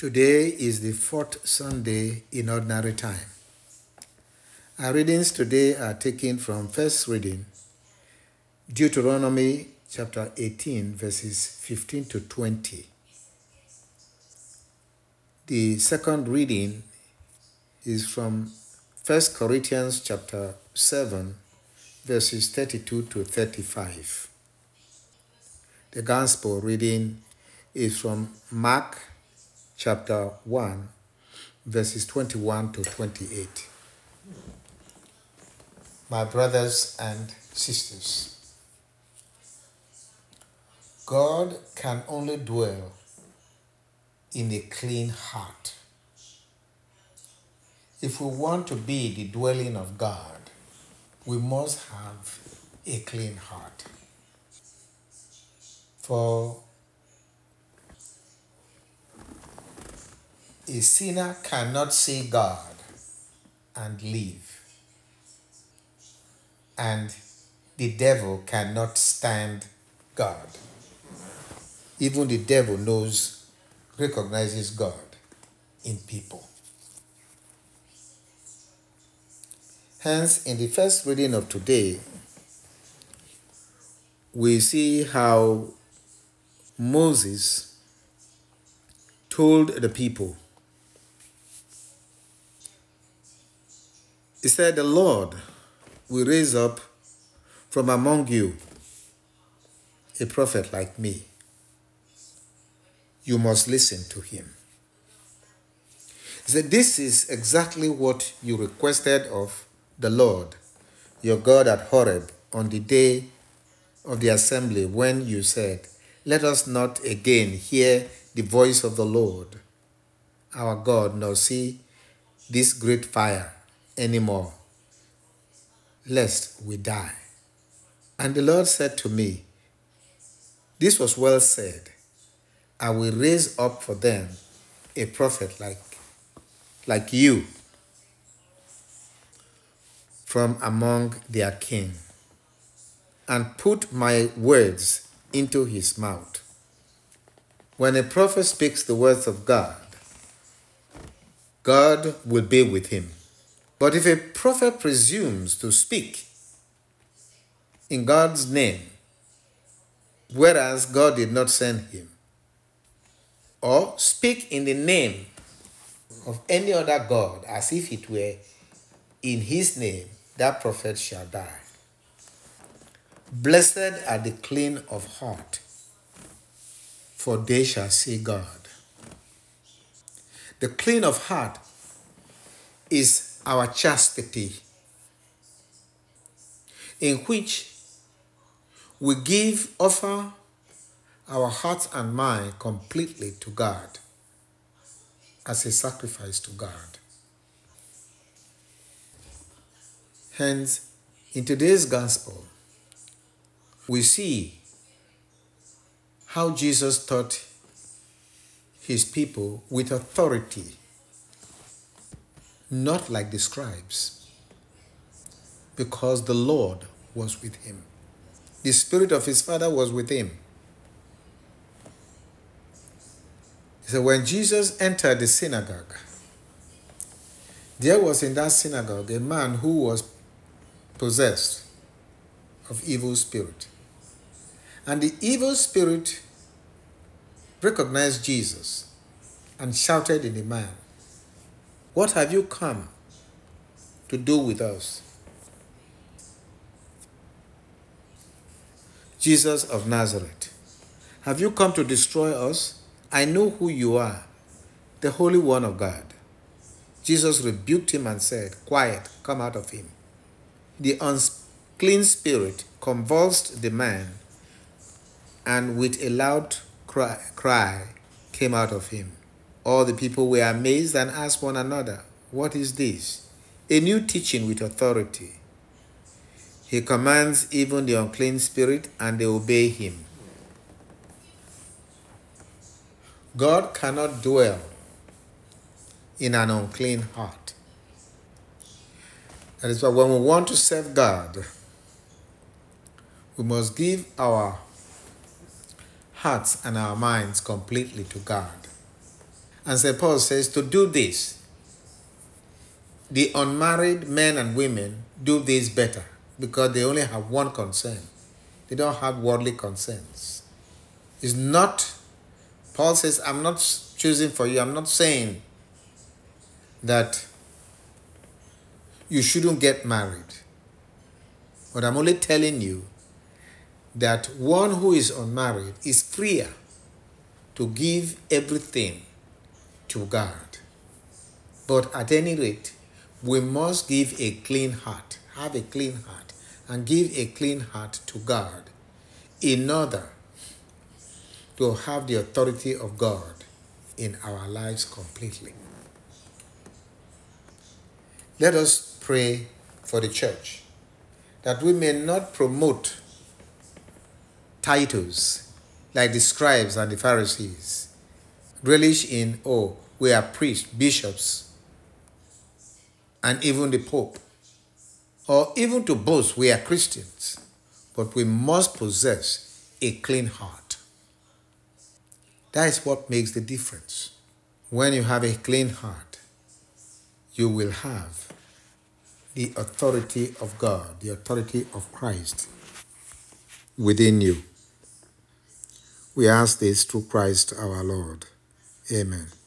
Today is the fourth Sunday in Ordinary Time. Our readings today are taken from first reading, Deuteronomy chapter 18, verses 15 to 20. The second reading is from 1 Corinthians chapter 7, verses 32 to 35. The Gospel reading is from Mark chapter 1, verses 21 to 28. My brothers and sisters, God can only dwell in a clean heart. If we want to be the dwelling of God, we must have a clean heart. For a sinner cannot see God and live. And the devil cannot stand God. Even the devil knows, recognizes God in people. Hence, in the first reading of today, we see how Moses told the people He said, The Lord will raise up from among you a prophet like me. You must listen to him. He said, This is exactly what you requested of the Lord, your God at Horeb, on the day of the assembly when you said, Let us not again hear the voice of the Lord, our God, nor see this great fire anymore, lest we die. And the Lord said to me, This was well said. I will raise up for them a prophet like, like you from among their kin, and put my words into his mouth. When a prophet speaks the words of God, God will be with him. But if a prophet presumes to speak in God's name, whereas God did not send him, or speak in the name of any other God as if it were in his name, that prophet shall die. Blessed are the clean of heart, for they shall see God. The clean of heart is our chastity, in which we give, offer our hearts and mind completely to God as a sacrifice to God. Hence, in today's gospel, we see how Jesus taught his people with authority not like the scribes, because the Lord was with him. The spirit of his father was with him. So when Jesus entered the synagogue, there was in that synagogue a man who was possessed of evil spirit. And the evil spirit recognized Jesus and shouted in the man, what have you come to do with us? Jesus of Nazareth, have you come to destroy us? I know who you are, the Holy One of God. Jesus rebuked him and said, Quiet, come out of him. The unclean spirit convulsed the man, and with a loud cry, cry came out of him. All the people were amazed and asked one another, What is this? A new teaching with authority. He commands even the unclean spirit, and they obey him. God cannot dwell in an unclean heart. That is why when we want to serve God, we must give our hearts and our minds completely to God. And St. Paul says to do this, the unmarried men and women do this better because they only have one concern. They don't have worldly concerns. It's not, Paul says, I'm not choosing for you. I'm not saying that you shouldn't get married. But I'm only telling you that one who is unmarried is freer to give everything to God. But at any rate, we must give a clean heart, have a clean heart, and give a clean heart to God in order to have the authority of God in our lives completely. Let us pray for the church that we may not promote titles like the scribes and the Pharisees, relish in, oh, we are priests, bishops, and even the Pope, or even to boast we are Christians, but we must possess a clean heart. That is what makes the difference. When you have a clean heart, you will have the authority of God, the authority of Christ within you. We ask this through Christ our Lord. Amen.